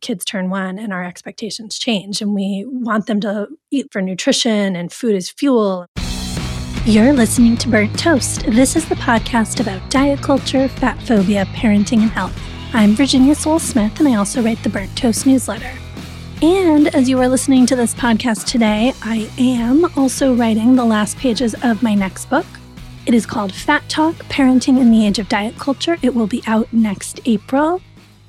kids turn one and our expectations change and we want them to eat for nutrition and food is fuel. You're listening to Burnt Toast. This is the podcast about diet culture, fat phobia, parenting, and health. I'm Virginia Sole-Smith, and I also write the Burnt Toast newsletter. And as you are listening to this podcast today, I am also writing the last pages of my next book. It is called Fat Talk Parenting in the Age of Diet Culture. It will be out next April.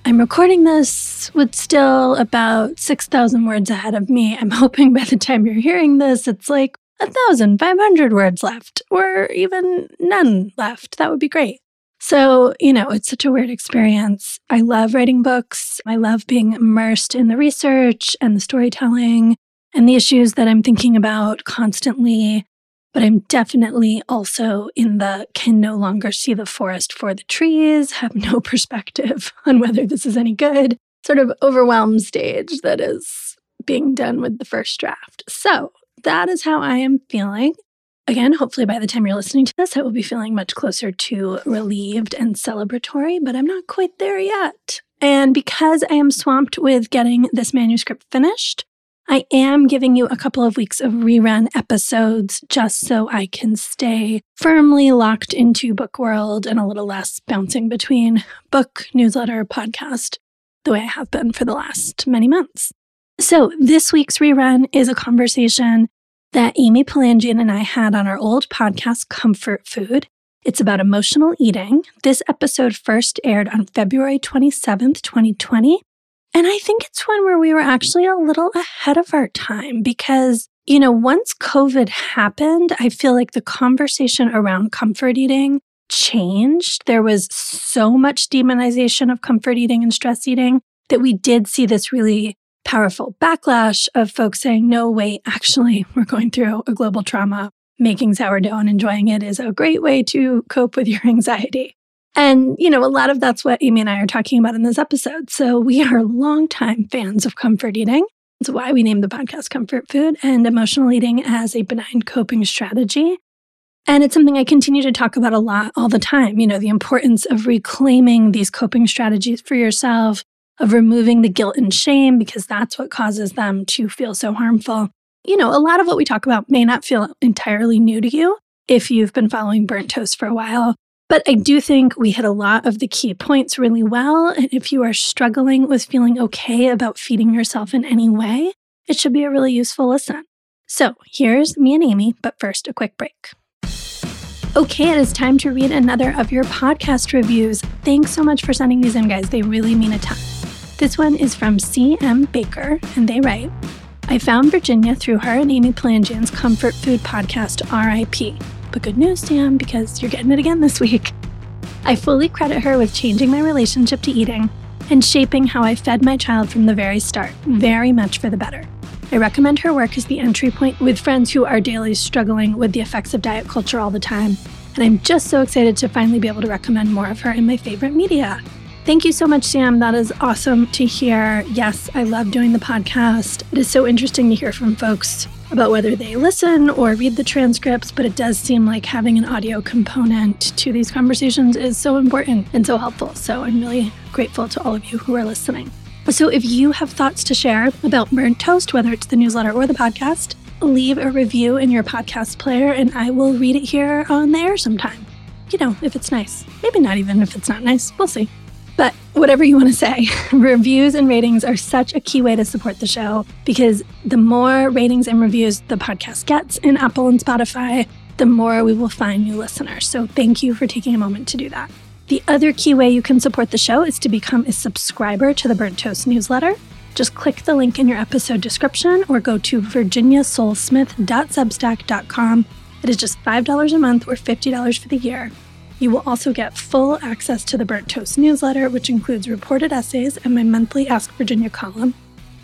I'm recording this with still about 6,000 words ahead of me. I'm hoping by the time you're hearing this, it's like 1,500 words left, or even none left. That would be great. So, you know, it's such a weird experience. I love writing books. I love being immersed in the research and the storytelling and the issues that I'm thinking about constantly. But I'm definitely also in the can no longer see the forest for the trees, have no perspective on whether this is any good, sort of overwhelmed stage that is being done with the first draft. So that is how I am feeling. Again, hopefully by the time you're listening to this, I will be feeling much closer to relieved and celebratory, but I'm not quite there yet. And because I am swamped with getting this manuscript finished, I am giving you a couple of weeks of rerun episodes just so I can stay firmly locked into book world and a little less bouncing between book, newsletter, podcast, the way I have been for the last many months. So, this week's rerun is a conversation that Amy Palanjian and I had on our old podcast, Comfort Food. It's about emotional eating. This episode first aired on February 27th, 2020. And I think it's one where we were actually a little ahead of our time because, you know, once COVID happened, I feel like the conversation around comfort eating changed. There was so much demonization of comfort eating and stress eating that we did see this really powerful backlash of folks saying, no, wait, actually, we're going through a global trauma. Making sourdough and enjoying it is a great way to cope with your anxiety. And, you know, a lot of that's what Amy and I are talking about in this episode. So we are longtime fans of comfort eating. It's why we named the podcast Comfort Food and emotional eating as a benign coping strategy. And it's something I continue to talk about a lot all the time. You know, the importance of reclaiming these coping strategies for yourself, of removing the guilt and shame because that's what causes them to feel so harmful. You know, a lot of what we talk about may not feel entirely new to you if you've been following Burnt Toast for a while. But I do think we hit a lot of the key points really well. And if you are struggling with feeling okay about feeding yourself in any way, it should be a really useful listen. So here's me and Amy, but first, a quick break. Okay, it is time to read another of your podcast reviews. Thanks so much for sending these in, guys. They really mean a ton. This one is from C.M. Baker, and they write I found Virginia through her and Amy Palanjian's Comfort Food podcast, RIP. But good news, Sam, because you're getting it again this week. I fully credit her with changing my relationship to eating and shaping how I fed my child from the very start, very much for the better. I recommend her work as the entry point with friends who are daily struggling with the effects of diet culture all the time. And I'm just so excited to finally be able to recommend more of her in my favorite media. Thank you so much, Sam. That is awesome to hear. Yes, I love doing the podcast. It is so interesting to hear from folks about whether they listen or read the transcripts, but it does seem like having an audio component to these conversations is so important and so helpful. So I'm really grateful to all of you who are listening. So if you have thoughts to share about Burnt Toast, whether it's the newsletter or the podcast, leave a review in your podcast player and I will read it here on the air sometime. You know, if it's nice. Maybe not even if it's not nice. We'll see. Whatever you want to say, reviews and ratings are such a key way to support the show because the more ratings and reviews the podcast gets in Apple and Spotify, the more we will find new listeners. So thank you for taking a moment to do that. The other key way you can support the show is to become a subscriber to the Burnt Toast newsletter. Just click the link in your episode description or go to virginiasolesmith.substack.com. It is just $5 a month or $50 for the year. You will also get full access to the Burnt Toast newsletter, which includes reported essays and my monthly Ask Virginia column.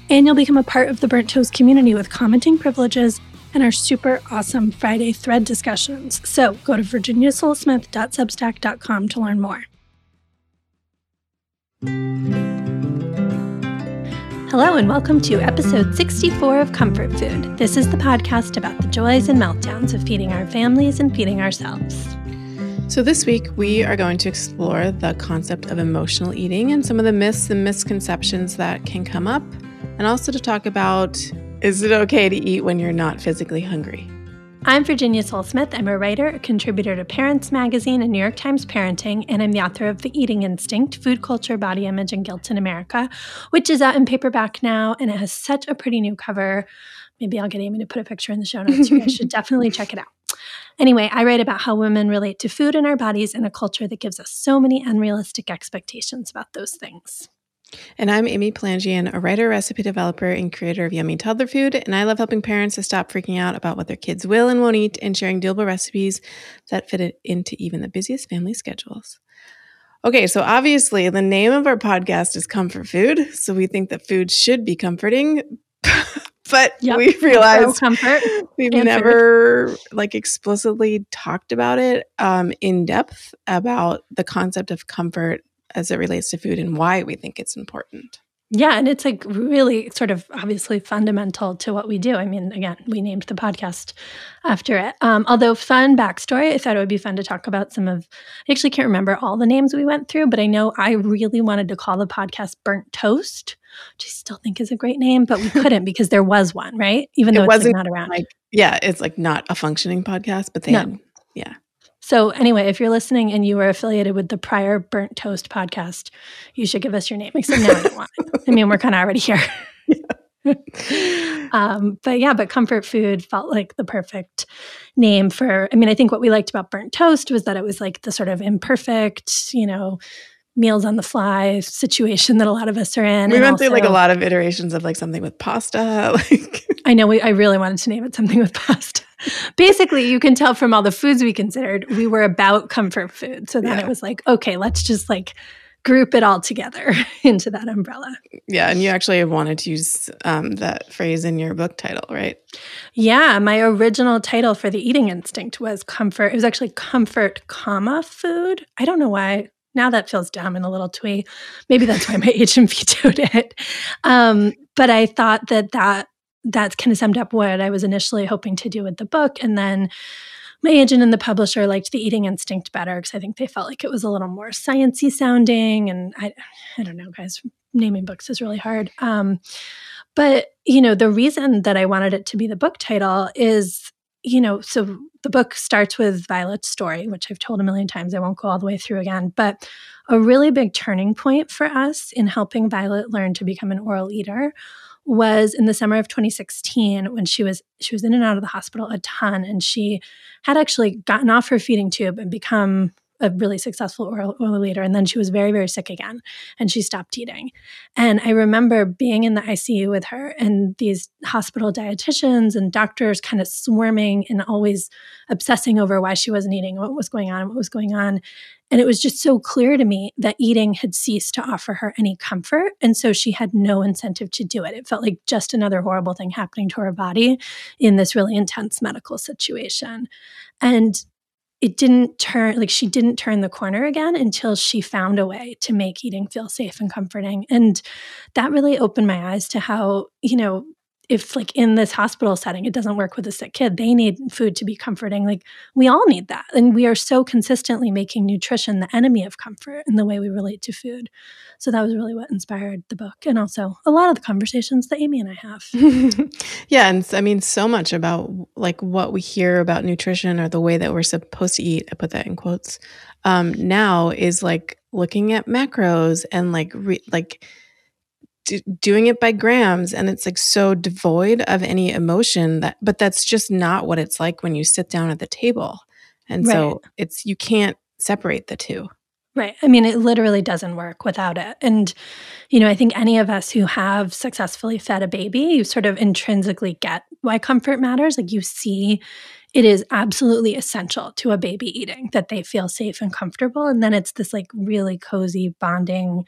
And you'll become a part of the Burnt Toast community with commenting privileges and our super awesome Friday thread discussions. So go to virginiasolesmith.substack.com to learn more. Hello, and welcome to episode 64 of Comfort Food. This is the podcast about the joys and meltdowns of feeding our families and feeding ourselves. So, this week we are going to explore the concept of emotional eating and some of the myths and misconceptions that can come up, and also to talk about is it okay to eat when you're not physically hungry? I'm Virginia Sole-Smith. I'm a writer, a contributor to Parents Magazine and New York Times Parenting, and I'm the author of The Eating Instinct Food Culture, Body Image, and Guilt in America, which is out in paperback now, and it has such a pretty new cover. Maybe I'll get Amy to put a picture in the show notes. You guys should definitely check it out. Anyway, I write about how women relate to food and our bodies in a culture that gives us so many unrealistic expectations about those things. And I'm Amy Palanjian, a writer, recipe developer, and creator of Yummy Toddler Food. And I love helping parents to stop freaking out about what their kids will and won't eat and sharing doable recipes that fit it into even the busiest family schedules. Okay, so obviously the name of our podcast is Comfort Food. So we think that food should be comforting. but yep. we realized comfort we've never food. like explicitly talked about it um, in depth about the concept of comfort as it relates to food and why we think it's important. Yeah, and it's like really sort of obviously fundamental to what we do. I mean, again, we named the podcast after it. Um, although, fun backstory, I thought it would be fun to talk about some of, I actually can't remember all the names we went through, but I know I really wanted to call the podcast Burnt Toast, which I still think is a great name, but we couldn't because there was one, right? Even though it it's like not around. Like, yeah, it's like not a functioning podcast, but they no. had, yeah. So, anyway, if you're listening and you were affiliated with the prior Burnt Toast podcast, you should give us your name. Except now I don't want it. I mean, we're kind of already here. um, but yeah, but comfort food felt like the perfect name for. I mean, I think what we liked about Burnt Toast was that it was like the sort of imperfect, you know, meals on the fly situation that a lot of us are in. We went also, through like a lot of iterations of like something with pasta. Like I know we, I really wanted to name it something with pasta. Basically, you can tell from all the foods we considered, we were about comfort food. So then yeah. it was like, okay, let's just like group it all together into that umbrella. Yeah, and you actually wanted to use um, that phrase in your book title, right? Yeah, my original title for the eating instinct was comfort. It was actually comfort, comma food. I don't know why now that feels dumb and a little twee. Maybe that's why my agent vetoed it. Um, but I thought that that that's kind of summed up what I was initially hoping to do with the book, and then my agent and the publisher liked the eating instinct better because I think they felt like it was a little more sciency sounding. And I, I don't know, guys, naming books is really hard. Um, but you know, the reason that I wanted it to be the book title is you know, so the book starts with Violet's story, which I've told a million times. I won't go all the way through again. But a really big turning point for us in helping Violet learn to become an oral eater was in the summer of 2016 when she was she was in and out of the hospital a ton and she had actually gotten off her feeding tube and become a really successful oral, oral eater. And then she was very, very sick again and she stopped eating. And I remember being in the ICU with her and these hospital dietitians and doctors kind of swarming and always obsessing over why she wasn't eating, what was going on, and what was going on. And it was just so clear to me that eating had ceased to offer her any comfort. And so she had no incentive to do it. It felt like just another horrible thing happening to her body in this really intense medical situation. And it didn't turn like she didn't turn the corner again until she found a way to make eating feel safe and comforting. And that really opened my eyes to how you know if like in this hospital setting it doesn't work with a sick kid they need food to be comforting like we all need that and we are so consistently making nutrition the enemy of comfort in the way we relate to food. So that was really what inspired the book and also a lot of the conversations that amy and i have. Yeah and i mean so much about like what we hear about nutrition or the way that we're supposed to eat i put that in quotes um, now is like looking at macros and like re- like doing it by grams and it's like so devoid of any emotion that but that's just not what it's like when you sit down at the table. And right. so it's you can't separate the two. Right. I mean it literally doesn't work without it. And you know i think any of us who have successfully fed a baby you sort of intrinsically get why comfort matters. Like you see it is absolutely essential to a baby eating that they feel safe and comfortable. And then it's this like really cozy bonding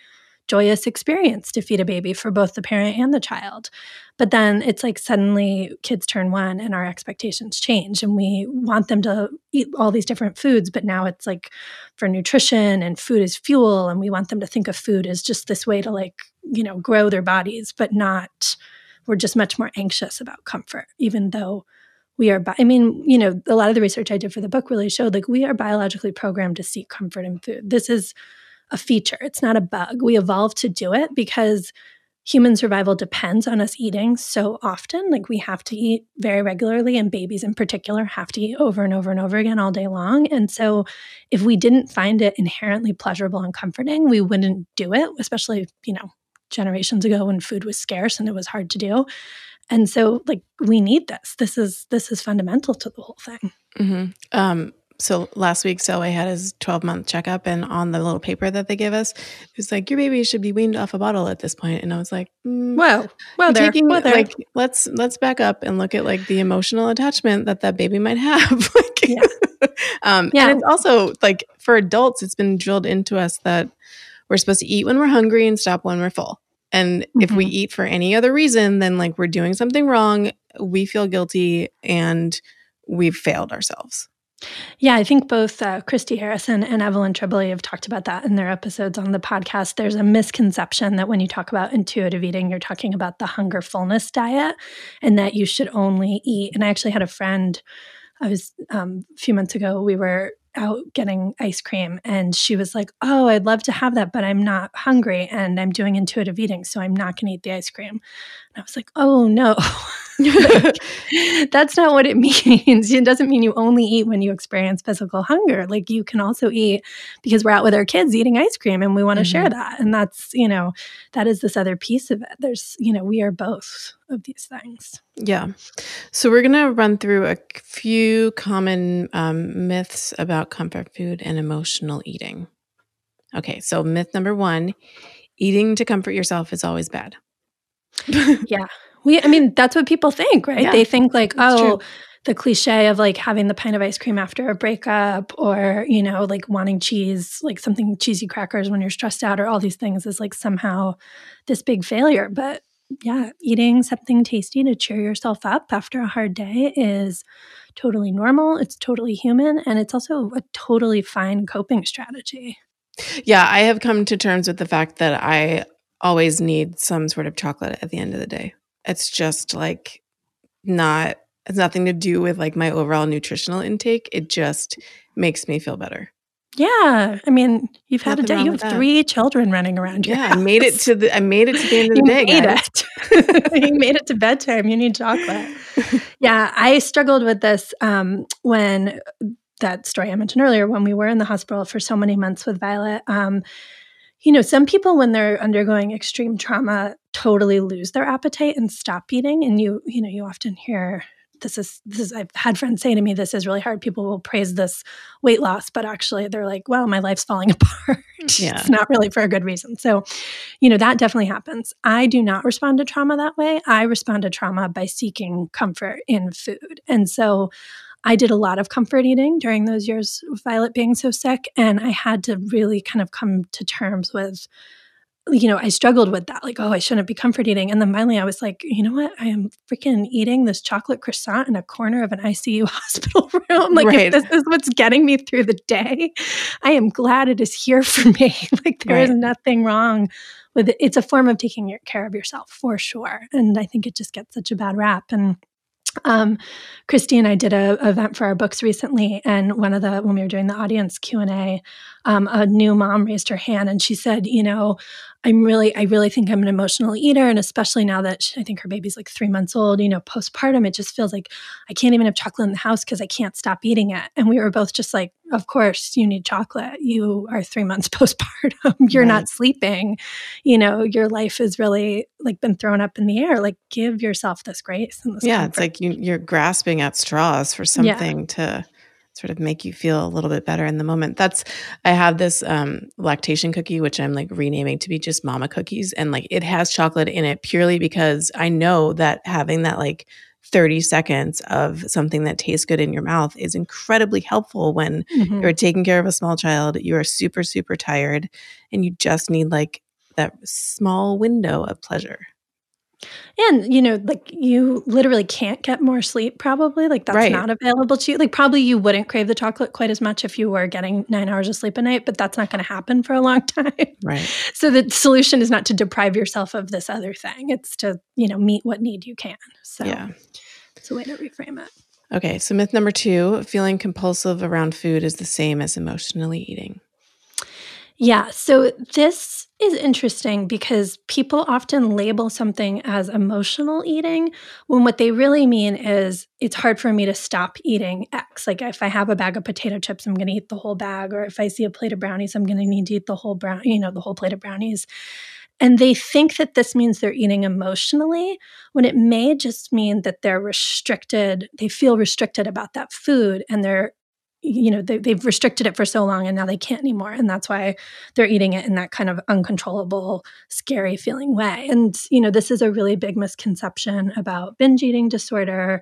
joyous experience to feed a baby for both the parent and the child. But then it's like suddenly kids turn one and our expectations change and we want them to eat all these different foods. But now it's like for nutrition and food is fuel. And we want them to think of food as just this way to like, you know, grow their bodies, but not, we're just much more anxious about comfort, even though we are, bi- I mean, you know, a lot of the research I did for the book really showed like we are biologically programmed to seek comfort in food. This is a feature, it's not a bug. We evolved to do it because human survival depends on us eating so often. Like we have to eat very regularly, and babies in particular have to eat over and over and over again all day long. And so, if we didn't find it inherently pleasurable and comforting, we wouldn't do it, especially, you know, generations ago when food was scarce and it was hard to do. And so, like, we need this. This is this is fundamental to the whole thing. Mm-hmm. Um, so last week, so I had his 12 month checkup, and on the little paper that they give us, it was like, Your baby should be weaned off a bottle at this point. And I was like, mm, Well, well, there, taking, well, there. like, let's let's back up and look at like the emotional attachment that that baby might have. like, yeah. um, yeah. And it's also like for adults, it's been drilled into us that we're supposed to eat when we're hungry and stop when we're full. And mm-hmm. if we mm-hmm. eat for any other reason, then like we're doing something wrong, we feel guilty and we've failed ourselves. Yeah, I think both uh, Christy Harrison and Evelyn Tribole have talked about that in their episodes on the podcast. There's a misconception that when you talk about intuitive eating, you're talking about the hunger fullness diet and that you should only eat. And I actually had a friend, I was um, a few months ago, we were out getting ice cream and she was like, Oh, I'd love to have that, but I'm not hungry and I'm doing intuitive eating, so I'm not going to eat the ice cream. And I was like, Oh, no. that's not what it means. It doesn't mean you only eat when you experience physical hunger. Like you can also eat because we're out with our kids eating ice cream and we want to mm-hmm. share that. And that's, you know, that is this other piece of it. There's, you know, we are both of these things. Yeah. So we're going to run through a few common um, myths about comfort food and emotional eating. Okay. So myth number one eating to comfort yourself is always bad. yeah. We, I mean, that's what people think, right? Yeah, they think like, oh, true. the cliche of like having the pint of ice cream after a breakup or, you know, like wanting cheese, like something cheesy crackers when you're stressed out or all these things is like somehow this big failure. But yeah, eating something tasty to cheer yourself up after a hard day is totally normal. It's totally human. And it's also a totally fine coping strategy. Yeah, I have come to terms with the fact that I always need some sort of chocolate at the end of the day. It's just like not, it's nothing to do with like my overall nutritional intake. It just makes me feel better. Yeah, I mean, you've had Nothing a day. You have three children running around. yeah, house. I made it to the. I made it to the end of the day. Made it. you made it to bedtime. You need chocolate. yeah, I struggled with this um, when that story I mentioned earlier. When we were in the hospital for so many months with Violet, um, you know, some people when they're undergoing extreme trauma totally lose their appetite and stop eating, and you, you know, you often hear this is this is I've had friends say to me this is really hard. People will praise this weight loss, but actually they're like, well, my life's falling apart. Yeah. it's not really for a good reason. So, you know, that definitely happens. I do not respond to trauma that way. I respond to trauma by seeking comfort in food. And so I did a lot of comfort eating during those years with Violet being so sick. And I had to really kind of come to terms with you know, I struggled with that. Like, oh, I shouldn't be comfort eating. And then finally I was like, you know what? I am freaking eating this chocolate croissant in a corner of an ICU hospital room. Like, right. if this is what's getting me through the day, I am glad it is here for me. like, there right. is nothing wrong with it. It's a form of taking care of yourself for sure. And I think it just gets such a bad rap. And um, Christy and I did a event for our books recently, and one of the when we were doing the audience Q and A, um, a new mom raised her hand and she said, "You know, I'm really, I really think I'm an emotional eater. And especially now that she, I think her baby's like three months old, you know, postpartum, it just feels like I can't even have chocolate in the house because I can't stop eating it. And we were both just like, of course, you need chocolate. You are three months postpartum. You're right. not sleeping. You know, your life is really like been thrown up in the air. Like, give yourself this grace and this Yeah, comfort. it's like you, you're grasping at straws for something yeah. to sort of make you feel a little bit better in the moment. That's I have this um, lactation cookie which I'm like renaming to be just mama cookies and like it has chocolate in it purely because I know that having that like 30 seconds of something that tastes good in your mouth is incredibly helpful when mm-hmm. you're taking care of a small child, you are super super tired and you just need like that small window of pleasure. And, you know, like you literally can't get more sleep, probably. Like that's right. not available to you. Like, probably you wouldn't crave the chocolate quite as much if you were getting nine hours of sleep a night, but that's not going to happen for a long time. Right. So the solution is not to deprive yourself of this other thing, it's to, you know, meet what need you can. So, yeah. It's a way to reframe it. Okay, so myth number two feeling compulsive around food is the same as emotionally eating. Yeah, so this is interesting because people often label something as emotional eating when what they really mean is it's hard for me to stop eating X. Like if I have a bag of potato chips, I'm going to eat the whole bag, or if I see a plate of brownies, I'm going to need to eat the whole brown, you know, the whole plate of brownies. And they think that this means they're eating emotionally when it may just mean that they're restricted, they feel restricted about that food and they're you know they, have restricted it for so long and now they can't anymore and that's why they're eating it in that kind of uncontrollable scary feeling way. And you know this is a really big misconception about binge eating disorder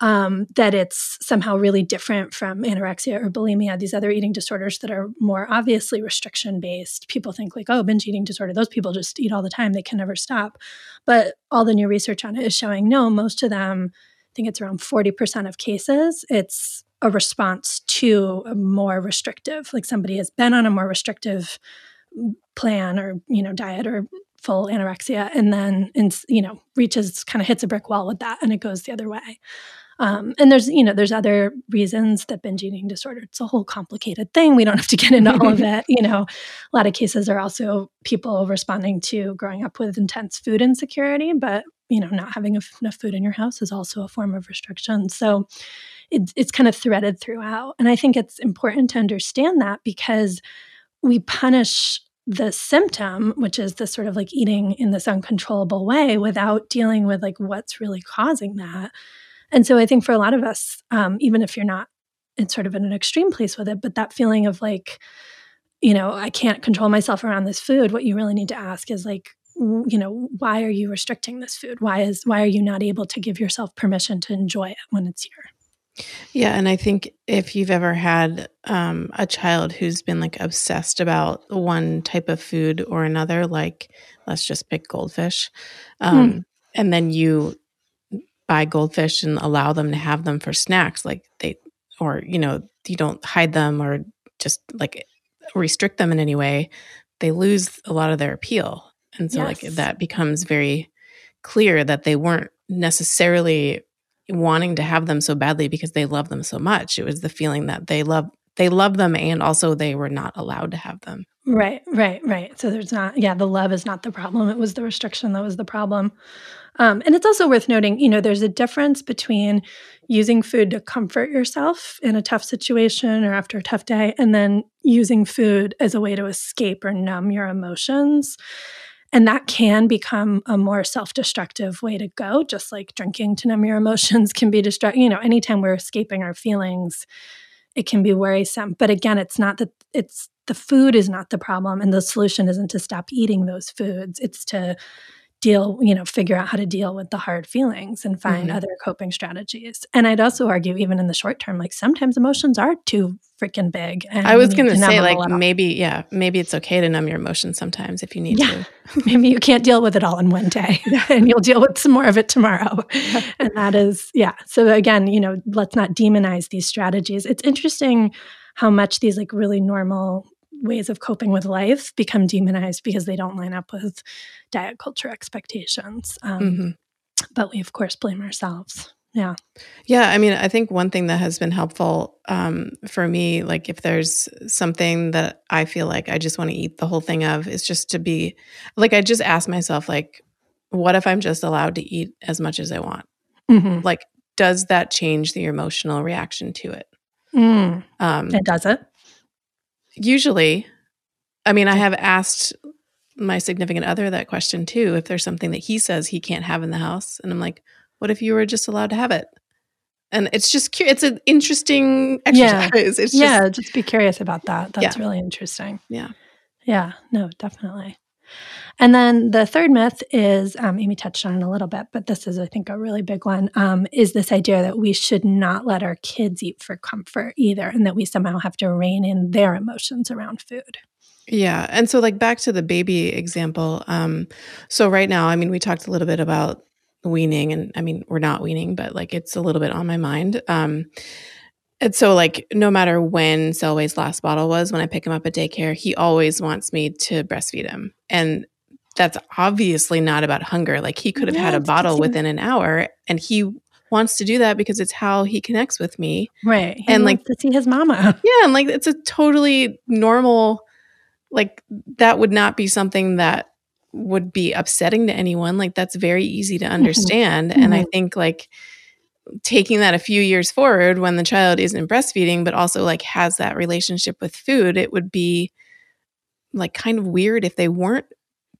um, that it's somehow really different from anorexia or bulimia these other eating disorders that are more obviously restriction based. People think like oh binge eating disorder those people just eat all the time they can never stop. But all the new research on it is showing no most of them i think it's around 40% of cases it's a response to a more restrictive like somebody has been on a more restrictive plan or you know diet or full anorexia and then and, you know reaches kind of hits a brick wall with that and it goes the other way. Um, and there's you know there's other reasons that binge eating disorder it's a whole complicated thing. We don't have to get into all of it you know. A lot of cases are also people responding to growing up with intense food insecurity but you know not having enough food in your house is also a form of restriction. So it's, it's kind of threaded throughout. And I think it's important to understand that because we punish the symptom, which is the sort of like eating in this uncontrollable way without dealing with like what's really causing that. And so I think for a lot of us, um, even if you're not in sort of in an extreme place with it, but that feeling of like, you know, I can't control myself around this food, what you really need to ask is like, you know, why are you restricting this food? Why is why are you not able to give yourself permission to enjoy it when it's here? Yeah, and I think if you've ever had um, a child who's been like obsessed about one type of food or another, like let's just pick goldfish, um, hmm. and then you buy goldfish and allow them to have them for snacks, like they, or you know, you don't hide them or just like restrict them in any way, they lose a lot of their appeal, and so yes. like that becomes very clear that they weren't necessarily wanting to have them so badly because they love them so much. It was the feeling that they love they love them and also they were not allowed to have them. Right, right, right. So there's not yeah, the love is not the problem. It was the restriction that was the problem. Um, and it's also worth noting, you know, there's a difference between using food to comfort yourself in a tough situation or after a tough day, and then using food as a way to escape or numb your emotions. And that can become a more self destructive way to go, just like drinking to numb your emotions can be destructive. You know, anytime we're escaping our feelings, it can be worrisome. But again, it's not that it's the food is not the problem. And the solution isn't to stop eating those foods, it's to deal, you know, figure out how to deal with the hard feelings and find mm-hmm. other coping strategies. And I'd also argue, even in the short term, like sometimes emotions are too freaking big. I was going to say, like, maybe, yeah, maybe it's okay to numb your emotions sometimes if you need yeah. to. maybe you can't deal with it all in one day and you'll deal with some more of it tomorrow. and that is, yeah. So again, you know, let's not demonize these strategies. It's interesting how much these like really normal ways of coping with life become demonized because they don't line up with diet culture expectations. Um, mm-hmm. But we, of course, blame ourselves. Yeah. Yeah. I mean, I think one thing that has been helpful um, for me, like if there's something that I feel like I just want to eat the whole thing of, is just to be like, I just ask myself, like, what if I'm just allowed to eat as much as I want? Mm-hmm. Like, does that change the emotional reaction to it? Mm. Um, it does it. Usually, I mean, I have asked my significant other that question too. If there's something that he says he can't have in the house, and I'm like, what if you were just allowed to have it? And it's just it's an interesting exercise. Yeah, it's just, yeah, just be curious about that. That's yeah. really interesting. Yeah, yeah, no, definitely. And then the third myth is um, Amy touched on it a little bit, but this is, I think, a really big one um, is this idea that we should not let our kids eat for comfort either, and that we somehow have to rein in their emotions around food. Yeah. And so, like, back to the baby example. Um, so, right now, I mean, we talked a little bit about weaning, and I mean, we're not weaning, but like, it's a little bit on my mind. Um, and so, like, no matter when Selway's last bottle was, when I pick him up at daycare, he always wants me to breastfeed him. And that's obviously not about hunger. Like, he could have yeah, had a bottle within an hour and he wants to do that because it's how he connects with me. Right. He And, like- to see his mama. Yeah, and like it's a totally normal like that would not be something that would be upsetting to anyone. Like that's very easy to mm-hmm. understand. And I mm-hmm. think like taking that a few years forward when the child isn't breastfeeding but also like has that relationship with food, it would be like kind of weird if they weren't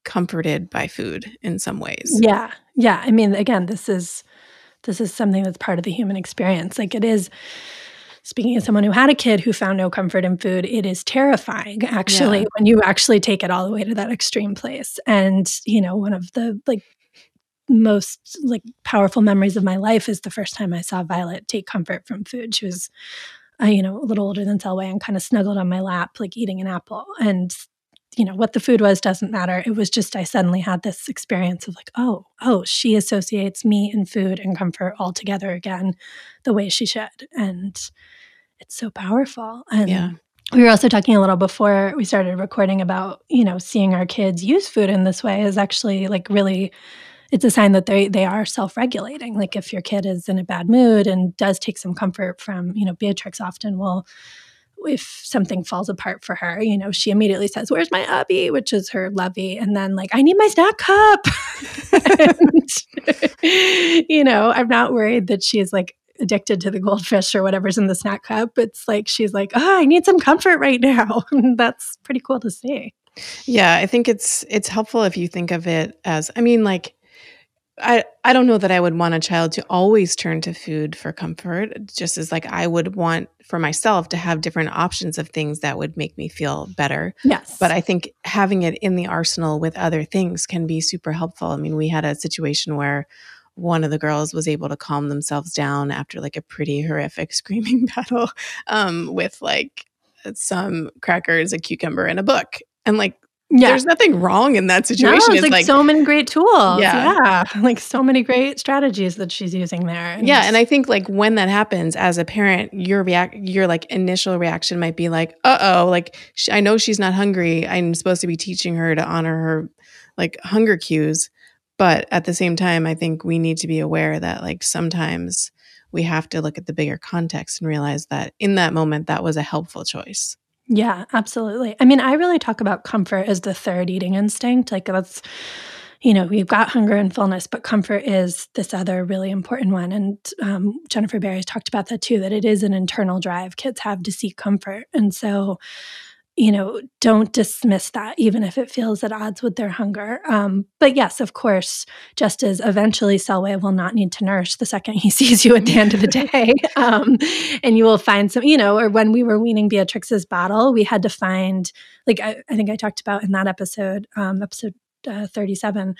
comforted by food in some ways. Yeah. Yeah. I mean, again, this is this is something that's part of the human experience. Like it is speaking as someone who had a kid who found no comfort in food, it is terrifying actually Yeah. when you actually take it all the way to that extreme place. And, you know, one of the like most like powerful memories of my life is the first time I saw Violet take comfort from food. She was uh, you know, a little older than Selway and kind of snuggled on my lap, like eating an apple. And you know what the food was doesn't matter. It was just i suddenly had this experience of like oh oh she associates me and food and comfort all together again the way she should. And it's so powerful. And Yeah. we were also talking a little before we started recording about you know seeing our kids use food in this way is actually like really it's a sign that they they are self-regulating. Like if your kid is in a bad mood and does take some comfort from you know beatrix often will if something falls apart for her, you know, she immediately says, Where's my Abby? which is her lovey. And then, like, I need my snack cup. and, you know, I'm not worried that she's like addicted to the goldfish or whatever's in the snack cup. It's like, she's like, Oh, I need some comfort right now. That's pretty cool to see. Yeah, I think it's it's helpful if you think of it as I mean like I I don't know that I would want a child to always turn to food for comfort just as like I would want for myself to have different options of things that would make me feel better. Yes. But I think having it in the arsenal with other things can be super helpful. I mean, we had a situation where one of the girls was able to calm themselves down after like a pretty horrific screaming battle um, with like some crackers, a cucumber, and a book. And like yeah. there's nothing wrong in that situation. No, situation. it's like, so many great tools. Yeah. Yeah. Like so many great strategies that she's using there. yeah, and I think like when that happens as a parent, your react your like initial reaction might be like, "Uh oh, like sh- I know she's not hungry. I'm supposed to be teaching her to honor her like hunger cues." But at the same time, I think we need to be aware that like sometimes we have to look at the bigger context and realize that in that moment that was a helpful choice. Yeah, absolutely. I mean, I really talk about comfort as the third eating instinct. Like that's, you know, we've got hunger and fullness, but comfort is this other really important one. And um, Jennifer Barry's talked about that too, that it is an internal drive kids have to seek comfort. And so, you know, don't dismiss that, even if it feels at odds with their hunger. Um, but yes, of course, just as eventually Selway will not need to nurse the second he sees you at the end of the day. Um, and you will find some, you know, or when we were weaning Beatrix's bottle, we had to find, like, I, I think I talked about in that episode, um, episode uh, 37,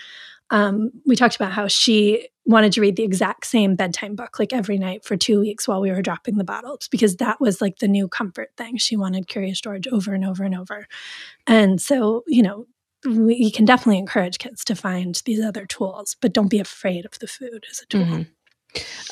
um, we talked about how she wanted to read the exact same bedtime book like every night for two weeks while we were dropping the bottles because that was like the new comfort thing. She wanted Curious George over and over and over. And so, you know, we can definitely encourage kids to find these other tools, but don't be afraid of the food as a tool. Mhm.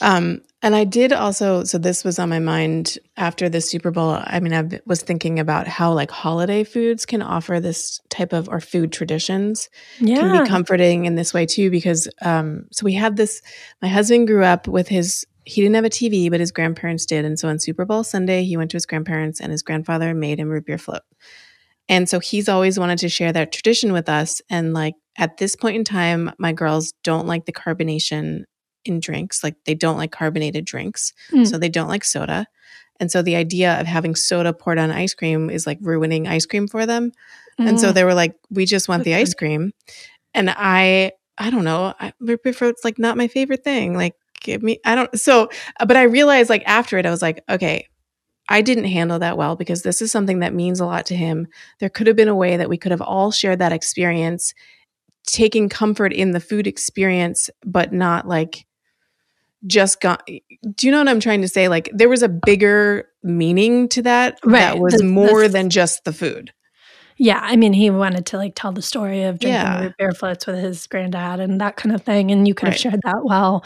Um, and I did also, so this was on my mind after the Super Bowl. I mean, I was thinking about how like holiday foods can offer this type of, or food traditions Yeah. can be comforting in this way too, because, um, so we had this, my husband grew up with his, he didn't have a TV, but his grandparents did. And so on Super Bowl Sunday, he went to his grandparents and his grandfather made him root beer float. And so he's always wanted to share that tradition with us. And like at this point in time, my girls don't like the carbonation in drinks. Like they don't like carbonated drinks. Mm. So they don't like soda. And so the idea of having soda poured on ice cream is like ruining ice cream for them. And so Mm. they were like, we just want the ice cream. And I, I don't know, I root beer float's like not my favorite thing. Like give me, I don't, so, uh, but I realized like after it, I was like, okay, I didn't handle that well because this is something that means a lot to him. There could have been a way that we could have all shared that experience, taking comfort in the food experience, but not like just got. Do you know what I'm trying to say? Like there was a bigger meaning to that Right. that was The- more the- than just the food. Yeah, I mean, he wanted to like tell the story of drinking Yeah. root beer floats with his granddad and that kind of thing, and you could have shared that while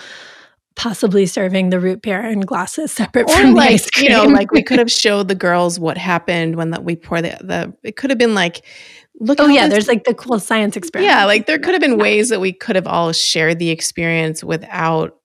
possibly serving the root beer in glasses separate Or from the like ice you know, like we could have showed the girls what happened when that we pour the the. It could have been like, look. oh yeah, this there's like the cool science experiment. Yeah, like there could have been ways that we could have all shared the experience without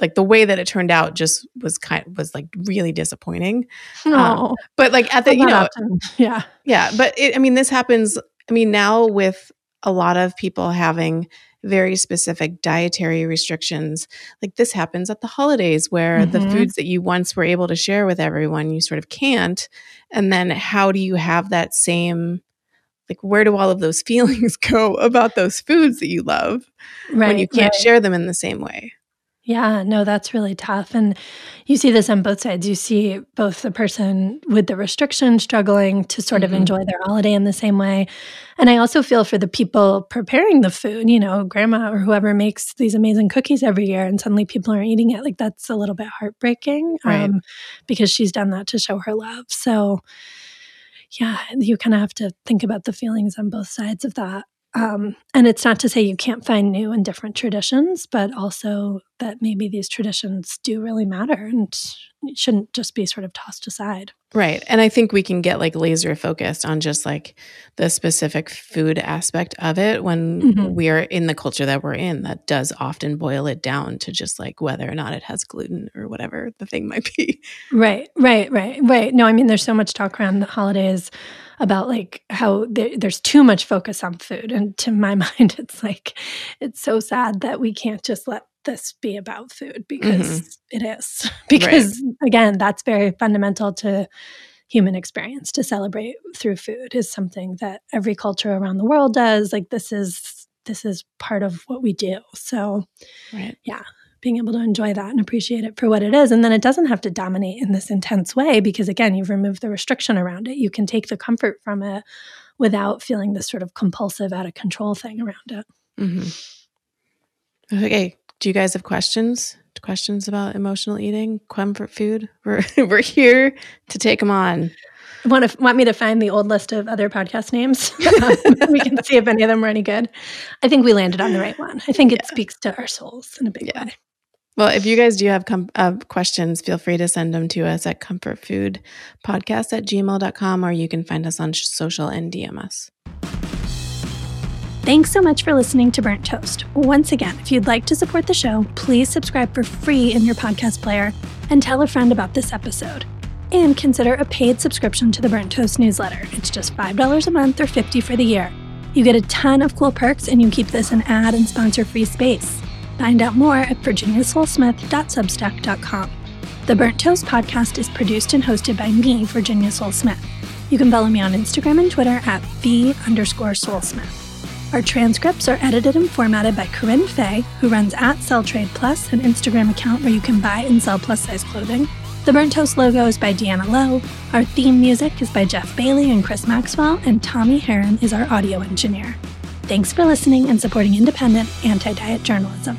like the way that it turned out just was kind was like really disappointing. No, Um, but like at the you know often. yeah, yeah, but it, I mean this happens. I mean now with a lot of people having very specific dietary restrictions, like this happens at the holidays where the Mhm. foods that you once were able to share with everyone you sort of can't, and then how do you have that same like where do all of those feelings go about those foods that you love right. when you can't right. share them in the same way? Yeah, no, that's really tough. And you see this on both sides. You see both the person with the restriction struggling to sort of Mhm. enjoy their holiday in the same way. And I also feel for the people preparing the food, you know, grandma or whoever makes these amazing cookies every year and suddenly people aren't eating it. Like that's a little bit heartbreaking Right. um, because she's done that to show her love. So, yeah, you kind of have to think about the feelings on both sides of that. Um, and it's not to say you can't find new and different traditions, but also that maybe these traditions do really matter and shouldn't just be sort of tossed aside. Right. And I think we can get like laser focused on just like the specific food aspect of it when Mhm. we are in the culture that we're in that does often boil it down to just like whether or not it has gluten or whatever the thing might be. Right, right, right, right. No, I mean, there's so much talk around the holidays about like how there, there's too much focus on food. And to my mind, it's like, it's so sad that we can't just let this be about food because it is. Because again, that's very fundamental to human experience to celebrate through food is something that every culture around the world does. Like this is this is part of what we do. So Right. Yeah, being able to enjoy that and appreciate it for what it is. And then it doesn't have to dominate in this intense way because, again, you've removed the restriction around it. You can take the comfort from it without feeling this sort of compulsive, out of control thing around it. hmm Okay. Do you guys have questions? Questions about emotional eating, comfort food? We're we're here to take them on. Want to want me to find the old list of other podcast names? we can see if any of them were any good. I think we landed on the right one. I think it speaks to our souls in a big Yeah. way. Well, if you guys do have com- uh, questions, feel free to send them to us at comfortfoodpodcast at gmail.com or you can find us on social and DM us. Thanks so much for listening to Burnt Toast. Once again, if you'd like to support the show, please subscribe for free in your podcast player and tell a friend about this episode. And consider a paid subscription to the Burnt Toast newsletter. It's just $5 a month or 50 for the year. You get a ton of cool perks and you keep this an ad and sponsor free space. Find out more at virginiasolesmith.substack.com. The Burnt Toast podcast is produced and hosted by me, Virginia Sole-Smith. You can follow me on Instagram and Twitter at the underscore solesmith. Our transcripts are edited and formatted by Corinne Fay, who runs at Sell Trade Plus, an Instagram account where you can buy and sell plus size clothing. The Burnt Toast logo is by Deanna Lowe. Our theme music is by Jeff Bailey and Chris Maxwell, and Tommy Harron is our audio engineer. Thanks for listening and supporting independent, anti diet journalism.